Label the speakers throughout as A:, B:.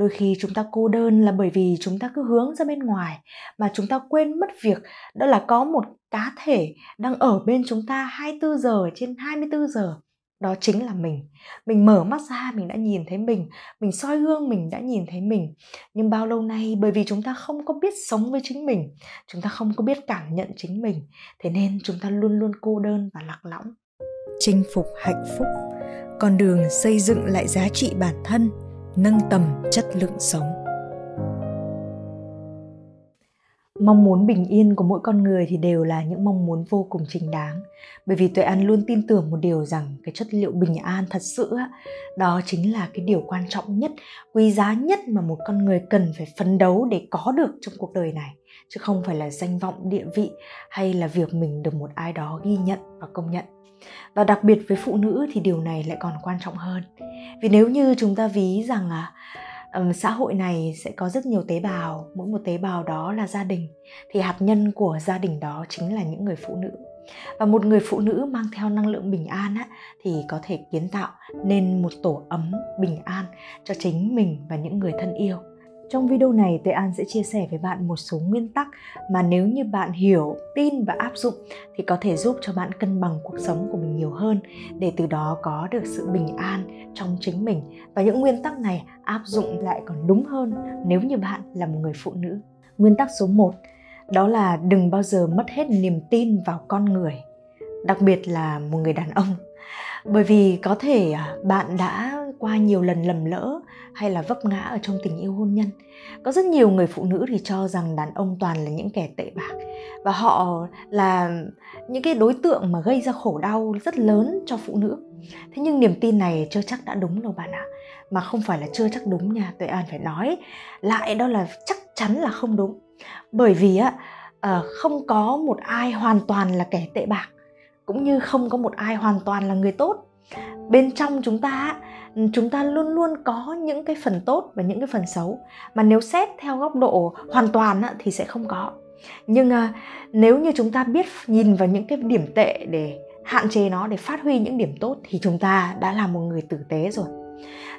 A: đôi khi chúng ta cô đơn là bởi vì chúng ta cứ hướng ra bên ngoài, mà chúng ta quên mất việc đó là có một cá thể đang ở bên chúng ta 24 giờ, trên 24 giờ. Đó chính là mình. Mình mở mắt ra, mình đã nhìn thấy mình mình soi gương, mình đã nhìn thấy mình. Nhưng bao lâu nay, bởi vì chúng ta không có biết sống với chính mình, chúng ta không có biết cảm nhận chính mình, thế nên chúng ta luôn luôn cô đơn và lạc lõng.
B: Chinh phục hạnh phúc. Con đường xây dựng lại giá trị bản thân nâng tầm chất lượng sống.
A: Mong muốn bình yên của mỗi con người thì đều là những mong muốn vô cùng chính đáng. Bởi vì tuệ an luôn tin tưởng một điều rằng cái chất liệu bình an thật sự đó chính là cái điều quan trọng nhất, quý giá nhất mà một con người cần phải phấn đấu để có được trong cuộc đời này. Chứ không phải là danh vọng, địa vị hay là việc mình được một ai đó ghi nhận và công nhận. Và đặc biệt với phụ nữ thì điều này lại còn quan trọng hơn vì nếu như chúng ta ví rằng à um, xã hội này sẽ có rất nhiều tế bào mỗi một tế bào đó là gia đình thì hạt nhân của gia đình đó chính là những người phụ nữ. Và một người phụ nữ mang theo năng lượng bình an á, thì có thể kiến tạo nên một tổ ấm bình an cho chính mình và những người thân yêu trong video này, Tuệ An sẽ chia sẻ với bạn một số nguyên tắc mà nếu như bạn hiểu, tin và áp dụng thì có thể giúp cho bạn cân bằng cuộc sống của mình nhiều hơn để từ đó có được sự bình an trong chính mình. Và những nguyên tắc này áp dụng lại còn đúng hơn nếu như bạn là một người phụ nữ. Nguyên tắc số 1 đó là đừng bao giờ mất hết niềm tin vào con người, đặc biệt là một người đàn ông bởi vì có thể à, bạn đã qua nhiều lần lầm lỡ hay là vấp ngã ở trong tình yêu hôn nhân. Có rất nhiều người phụ nữ thì cho rằng đàn ông toàn là những kẻ tệ bạc và họ là những cái đối tượng mà gây ra khổ đau rất lớn cho phụ nữ. Thế nhưng niềm tin này chưa chắc đã đúng đâu bạn ạ. Mà không phải là chưa chắc đúng nha, tuệ an phải nói. Lại đó là chắc chắn là không đúng. Bởi vì á ờ, không có một ai hoàn toàn là kẻ tệ bạc, cũng như không có một ai hoàn toàn là người tốt bên trong chúng ta chúng ta luôn luôn có những cái phần tốt và những cái phần xấu. Mà nếu xét theo góc độ hoàn toàn thì sẽ không có. Nhưng à, nếu như chúng ta biết nhìn vào những cái điểm tệ để hạn chế nó, để phát huy những điểm tốt, thì chúng ta đã là một người tử tế rồi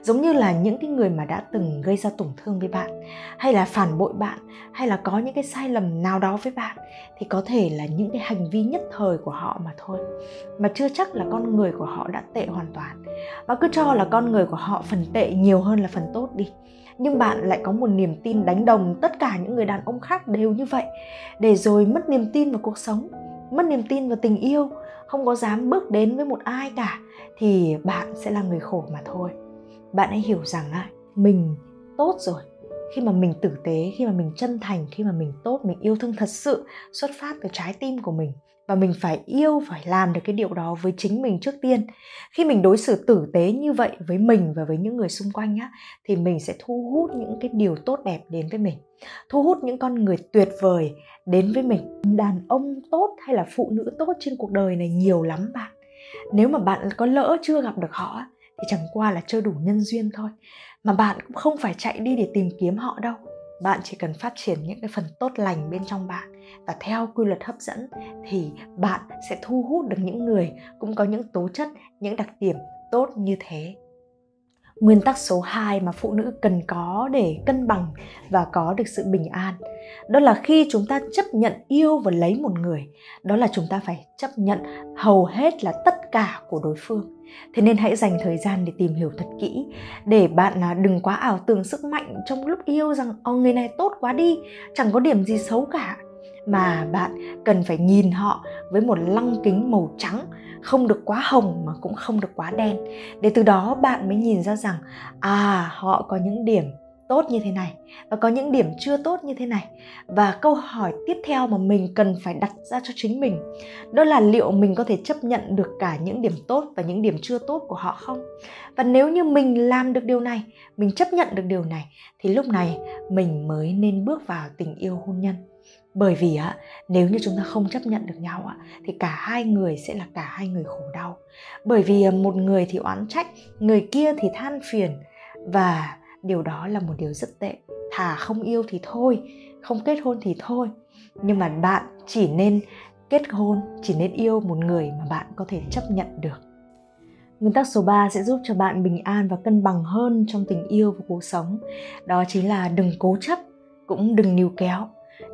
A: giống như là những cái người mà đã từng gây ra tổn thương với bạn, hay là phản bội bạn, hay là có những cái sai lầm nào đó với bạn, thì có thể là những cái hành vi nhất thời của họ mà thôi. Mà chưa chắc là con người của họ đã tệ hoàn toàn. Và cứ cho là con người của họ phần tệ nhiều hơn là phần tốt đi. Nhưng bạn lại có một niềm tin đánh đồng tất cả những người đàn ông khác đều như vậy. Để rồi mất niềm tin vào cuộc sống, mất niềm tin vào tình yêu, không có dám bước đến với một ai cả, thì bạn sẽ là người khổ mà thôi bạn hãy hiểu rằng á, mình tốt rồi. Khi mà mình tử tế, khi mà mình chân thành, khi mà mình tốt, mình yêu thương thật sự, xuất phát từ trái tim của mình. Và mình phải yêu, phải làm được cái điều đó với chính mình trước tiên. Khi mình đối xử tử tế như vậy với mình và với những người xung quanh á, thì mình sẽ thu hút những cái điều tốt đẹp đến với mình. Thu hút những con người tuyệt vời đến với mình. Đàn ông tốt hay là phụ nữ tốt trên cuộc đời này nhiều lắm bạn. Nếu mà bạn có lỡ chưa gặp được họ thì chẳng qua là chưa đủ nhân duyên thôi. Mà bạn cũng không phải chạy đi để tìm kiếm họ đâu. Bạn chỉ cần phát triển những cái phần tốt lành bên trong bạn. Và theo quy luật hấp dẫn thì bạn sẽ thu hút được những người cũng có những tố chất, những đặc điểm tốt như thế nguyên tắc số 2 mà phụ nữ cần có để cân bằng và có được sự bình an. Đó là khi chúng ta chấp nhận yêu và lấy một người, đó là chúng ta phải chấp nhận hầu hết là tất cả của đối phương. Thế nên hãy dành thời gian để tìm hiểu thật kỹ, để bạn à, đừng quá ảo tưởng sức mạnh trong lúc yêu rằng ồ người này tốt quá đi, chẳng có điểm gì xấu cả. Mà bạn cần phải nhìn họ với một lăng kính màu trắng không được quá hồng mà cũng không được quá đen. Để từ đó bạn mới nhìn ra rằng à họ có những điểm tốt như thế này và có những điểm chưa tốt như thế này. Và câu hỏi tiếp theo mà mình cần phải đặt ra cho chính mình, đó là liệu mình có thể chấp nhận được cả những điểm tốt và những điểm chưa tốt của họ không? Và nếu như mình làm được điều này, mình chấp nhận được điều này, thì lúc này mình mới nên bước vào tình yêu hôn nhân bởi vì á nếu như chúng ta không chấp nhận được nhau á thì cả hai người sẽ là cả hai người khổ đau. Bởi vì à, một người thì oán trách người kia thì than phiền. Và điều đó là một điều rất tệ. Thà không yêu thì thôi không kết hôn thì thôi. Nhưng mà bạn chỉ nên kết hôn chỉ nên yêu một người mà bạn có thể chấp nhận được. Nguyên tắc số 3 sẽ giúp cho bạn bình an và cân bằng hơn trong tình yêu và cuộc sống. Đó chính là đừng cố chấp, cũng đừng níu kéo.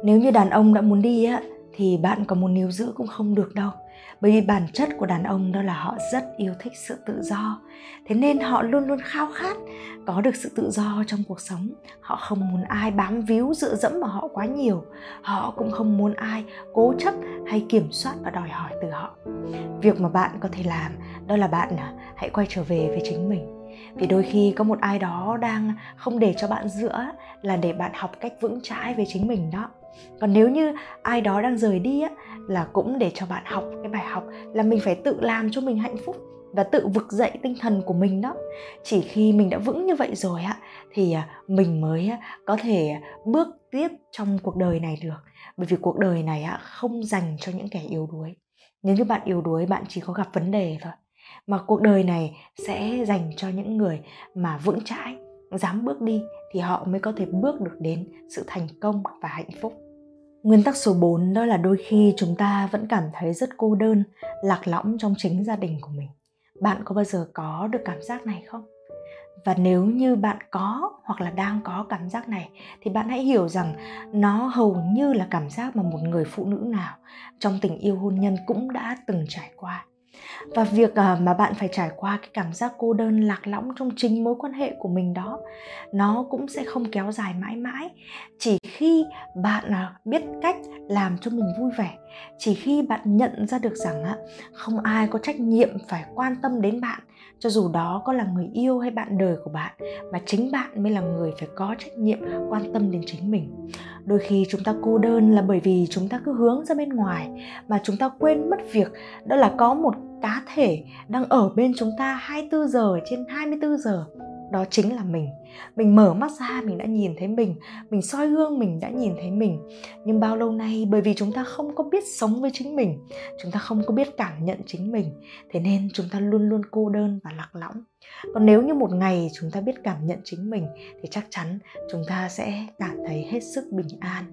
A: Nếu như đàn ông đã muốn đi á thì bạn có muốn níu giữ cũng không được đâu. Bởi vì bản chất của đàn ông đó là họ rất yêu thích sự tự do. Thế nên họ luôn luôn khao khát có được sự tự do trong cuộc sống. Họ không muốn ai bám víu dựa dẫm vào họ quá nhiều. Họ cũng không muốn ai cố chấp hay kiểm soát và đòi hỏi từ họ. Việc mà bạn có thể làm đó là bạn à, hãy quay trở về với chính mình. Vì đôi khi có một ai đó đang không để cho bạn dựa là để bạn học cách vững chãi về chính mình đó còn nếu như ai đó đang rời đi á, là cũng để cho bạn học cái bài học là mình phải tự làm cho mình hạnh phúc và tự vực dậy tinh thần của mình đó. Chỉ khi mình đã vững như vậy rồi á, thì à, mình mới à, có thể bước tiếp trong cuộc đời này được. Bởi vì cuộc đời này á, không dành cho những kẻ yếu đuối. Nếu như bạn yếu đuối, bạn chỉ có gặp vấn đề thôi. Mà cuộc đời này sẽ dành cho những người mà vững chãi dám bước đi thì họ mới có thể bước được đến sự thành công và hạnh phúc Nguyên tắc số 4 đó là đôi khi chúng ta vẫn cảm thấy rất cô đơn, lạc lõng trong chính gia đình của mình. Bạn có bao giờ có được cảm giác này không? Và nếu như bạn có hoặc là đang có cảm giác này thì bạn hãy hiểu rằng nó hầu như là cảm giác mà một người phụ nữ nào trong tình yêu hôn nhân cũng đã từng trải qua và việc à, mà bạn phải trải qua cái cảm giác cô đơn lạc lõng trong chính mối quan hệ của mình đó, nó cũng sẽ không kéo dài mãi mãi. Chỉ khi bạn à, biết cách làm cho mình vui vẻ chỉ khi bạn nhận ra được rằng không ai có trách nhiệm phải quan tâm đến bạn, cho dù đó có là người yêu hay bạn đời của bạn, mà chính bạn mới là người phải có trách nhiệm quan tâm đến chính mình. Đôi khi chúng ta cô đơn là bởi vì chúng ta cứ hướng ra bên ngoài, mà chúng ta quên mất việc đó là có một cá thể đang ở bên chúng ta 24 giờ trên 24 giờ đó chính là mình. Mình mở mắt ra, mình đã nhìn thấy mình mình soi gương, mình đã nhìn thấy mình. Nhưng bao lâu nay, bởi vì chúng ta không có biết sống với chính mình, chúng ta không có biết cảm nhận chính mình, thế nên chúng ta luôn luôn cô đơn và lạc lõng. Còn nếu như một ngày chúng ta biết cảm nhận chính mình, thì chắc chắn chúng ta sẽ cảm thấy hết sức bình an.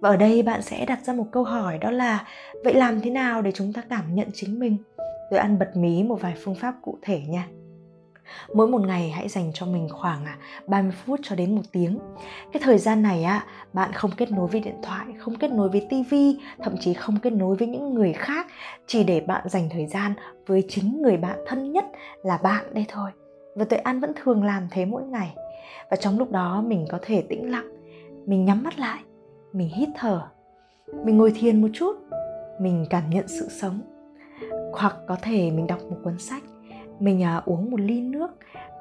A: Và ở đây bạn sẽ đặt ra một câu hỏi, đó là, vậy làm thế nào để chúng ta cảm nhận chính mình? Tôi ăn bật mí một vài phương pháp cụ thể nha mỗi một ngày hãy dành cho mình khoảng à, 30 phút cho đến một tiếng. Cái thời gian này á, bạn không kết nối với điện thoại, không kết nối với tivi thậm chí không kết nối với những người khác, chỉ để bạn dành thời gian với chính người bạn thân nhất là bạn đây thôi. Và tuệ an vẫn thường làm thế mỗi ngày. Và trong lúc đó mình có thể tĩnh lặng, mình nhắm mắt lại, mình hít thở, mình ngồi thiền một chút, mình cảm nhận sự sống. Hoặc có thể mình đọc một cuốn sách mình uh, uống một ly nước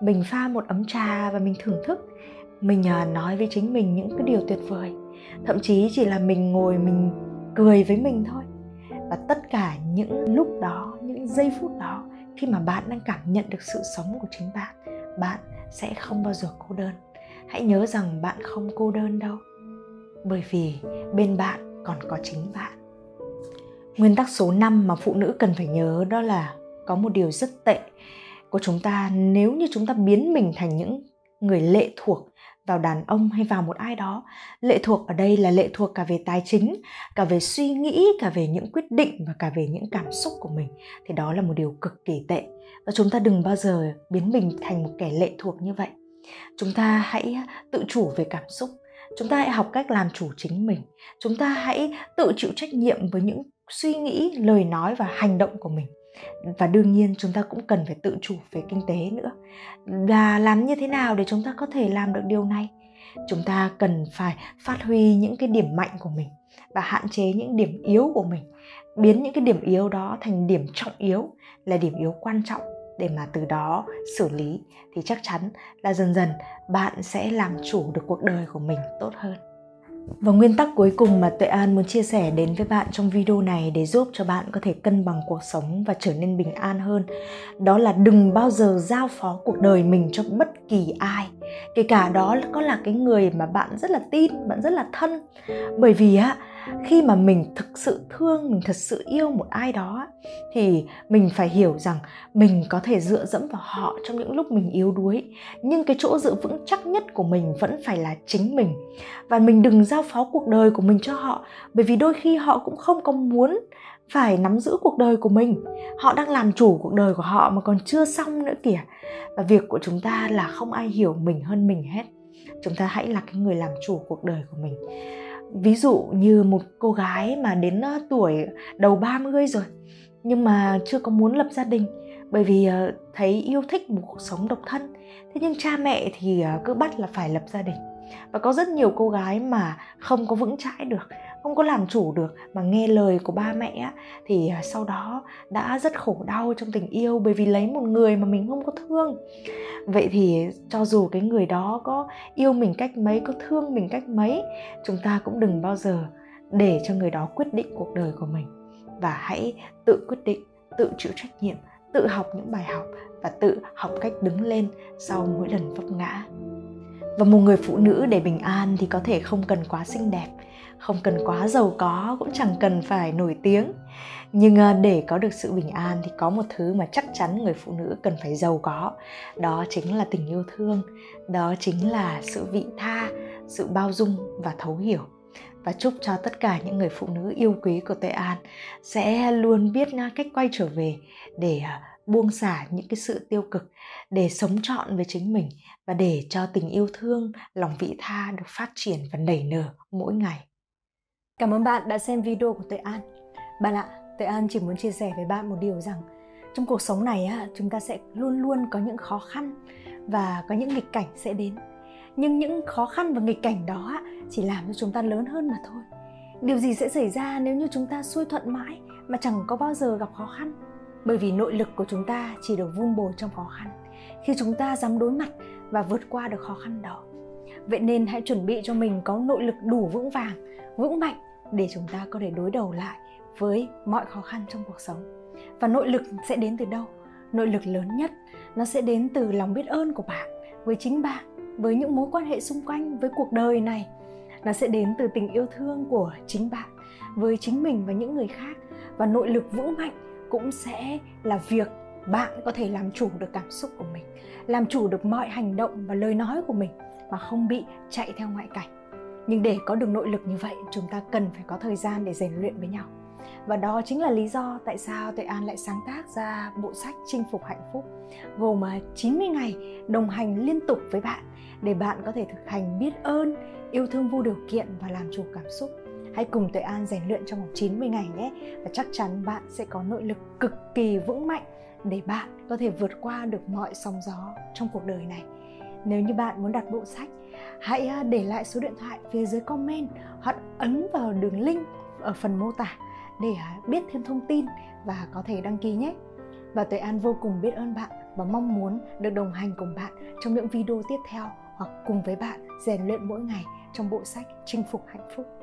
A: mình pha một ấm trà và mình thưởng thức. Mình uh, nói với chính mình những cái điều tuyệt vời. Thậm chí chỉ là mình ngồi mình cười với mình thôi. Và tất cả những lúc đó những giây phút đó khi mà bạn đang cảm nhận được sự sống của chính bạn bạn sẽ không bao giờ cô đơn. Hãy nhớ rằng bạn không cô đơn đâu bởi vì bên bạn còn có chính bạn. Nguyên tắc số 5 mà phụ nữ cần phải nhớ đó là có một điều rất tệ. Của chúng ta, nếu như chúng ta biến mình thành những người lệ thuộc vào đàn ông hay vào một ai đó, lệ thuộc ở đây là lệ thuộc cả về tài chính, cả về suy nghĩ, cả về những quyết định và cả về những cảm xúc của mình, thì đó là một điều cực kỳ tệ. Và chúng ta đừng bao giờ biến mình thành một kẻ lệ thuộc như vậy. Chúng ta hãy tự chủ về cảm xúc. Chúng ta hãy học cách làm chủ chính mình. Chúng ta hãy tự chịu trách nhiệm với những suy nghĩ, lời nói và hành động của mình và đương nhiên chúng ta cũng cần phải tự chủ về kinh tế nữa. Và làm như thế nào để chúng ta có thể làm được điều này? Chúng ta cần phải phát huy những cái điểm mạnh của mình và hạn chế những điểm yếu của mình. Biến những cái điểm yếu đó thành điểm trọng yếu, là điểm yếu quan trọng để mà từ đó xử lý. Thì chắc chắn là dần dần bạn sẽ làm chủ được cuộc đời của mình tốt hơn và nguyên tắc cuối cùng mà Tuệ An muốn chia sẻ đến với bạn trong video này để giúp cho bạn có thể cân bằng cuộc sống và trở nên bình an hơn, đó là đừng bao giờ giao phó cuộc đời mình cho bất kỳ ai kể cả đó có là cái người mà bạn rất là tin, bạn rất là thân. Bởi vì á, khi mà mình thực sự thương, mình thật sự yêu một ai đó thì mình phải hiểu rằng mình có thể dựa dẫm vào họ trong những lúc mình yếu đuối. Nhưng cái chỗ dựa vững chắc nhất của mình vẫn phải là chính mình. Và mình đừng giao phó cuộc đời của mình cho họ. Bởi vì đôi khi họ cũng không có muốn phải nắm giữ cuộc đời của mình. Họ đang làm chủ cuộc đời của họ mà còn chưa xong nữa kìa. Và việc của chúng ta là không ai hiểu mình hơn mình hết. Chúng ta hãy là cái người làm chủ cuộc đời của mình. Ví dụ như một cô gái mà đến ờ, tuổi đầu 30 rồi, nhưng mà chưa có muốn lập gia đình bởi vì ờ, thấy yêu thích một cuộc sống độc thân. Thế nhưng cha mẹ thì ờ, cứ bắt là phải lập gia đình và có rất nhiều cô gái mà không có vững chãi được, không có làm chủ được, mà nghe lời của ba mẹ thì à, sau đó đã rất khổ đau trong tình yêu bởi vì lấy một người mà mình không có thương. Vậy thì cho dù cái người đó có yêu mình cách mấy, có thương mình cách mấy, chúng ta cũng đừng bao giờ để cho người đó quyết định cuộc đời của mình. Và hãy tự quyết định, tự chịu trách nhiệm, tự học những bài học và tự học cách đứng lên sau mỗi lần vấp ngã và một người phụ nữ để bình an thì có thể không cần quá xinh đẹp, không cần quá giàu có, cũng chẳng cần phải nổi tiếng. Nhưng à, để có được sự bình an thì có một thứ mà chắc chắn người phụ nữ cần phải giàu có. Đó chính là tình yêu thương, đó chính là sự vị tha, sự bao dung và thấu hiểu. Và chúc cho tất cả những người phụ nữ yêu quý của Tuệ An sẽ luôn biết à, cách quay trở về để à, buông xả những cái sự tiêu cực để sống trọn với chính mình và để cho tình yêu thương lòng vị tha được phát triển và nảy nở mỗi ngày.
B: Cảm ơn bạn đã xem video của tuệ an. Bạn ạ tuệ an chỉ muốn chia sẻ với bạn một điều rằng trong cuộc sống này á, chúng ta sẽ luôn luôn có những khó khăn và có những nghịch cảnh sẽ đến. Nhưng những khó khăn và nghịch cảnh đó chỉ làm cho chúng ta lớn hơn mà thôi. Điều gì sẽ xảy ra nếu như chúng ta xuôi thuận mãi mà chẳng có bao giờ gặp khó khăn? Bởi vì nội lực của chúng ta chỉ được vun bồi trong khó khăn. Khi chúng ta dám đối mặt và vượt qua được khó khăn đó, vậy nên hãy chuẩn bị cho mình có nội lực đủ vững vàng, vững mạnh để chúng ta có thể đối đầu lại với mọi khó khăn trong cuộc sống. Và nội lực sẽ đến từ đâu? Nội lực lớn nhất, nó sẽ đến từ lòng biết ơn của bạn với chính bạn, với những mối quan hệ xung quanh, với cuộc đời này. Nó sẽ đến từ tình yêu thương của chính bạn, với chính mình và những người khác. Và nội lực vững mạnh cũng sẽ là việc bạn có thể làm chủ được cảm xúc của mình làm chủ được mọi hành động và lời nói của mình mà không bị chạy theo ngoại cảnh nhưng để có được nội lực như vậy chúng ta cần phải có thời gian để rèn luyện với nhau và đó chính là lý do tại sao Tuệ An lại sáng tác ra bộ sách Chinh phục hạnh phúc gồm à, 90 ngày đồng hành liên tục với bạn để bạn có thể thực hành biết ơn, yêu thương vô điều kiện và làm chủ cảm xúc. Hãy cùng Tuệ An rèn luyện trong vòng 90 ngày nhé và chắc chắn bạn sẽ có nội lực cực kỳ vững mạnh để bạn có thể vượt qua được mọi sóng gió trong cuộc đời này. Nếu như bạn muốn đặt bộ sách, hãy à, để lại số điện thoại phía dưới comment hoặc ấn vào đường link ở phần mô tả để à, biết thêm thông tin và có thể đăng ký nhé. Và Tuệ An vô cùng biết ơn bạn và mong muốn được đồng hành cùng bạn trong những video tiếp theo hoặc cùng với bạn rèn luyện mỗi ngày trong bộ sách Chinh phục hạnh phúc.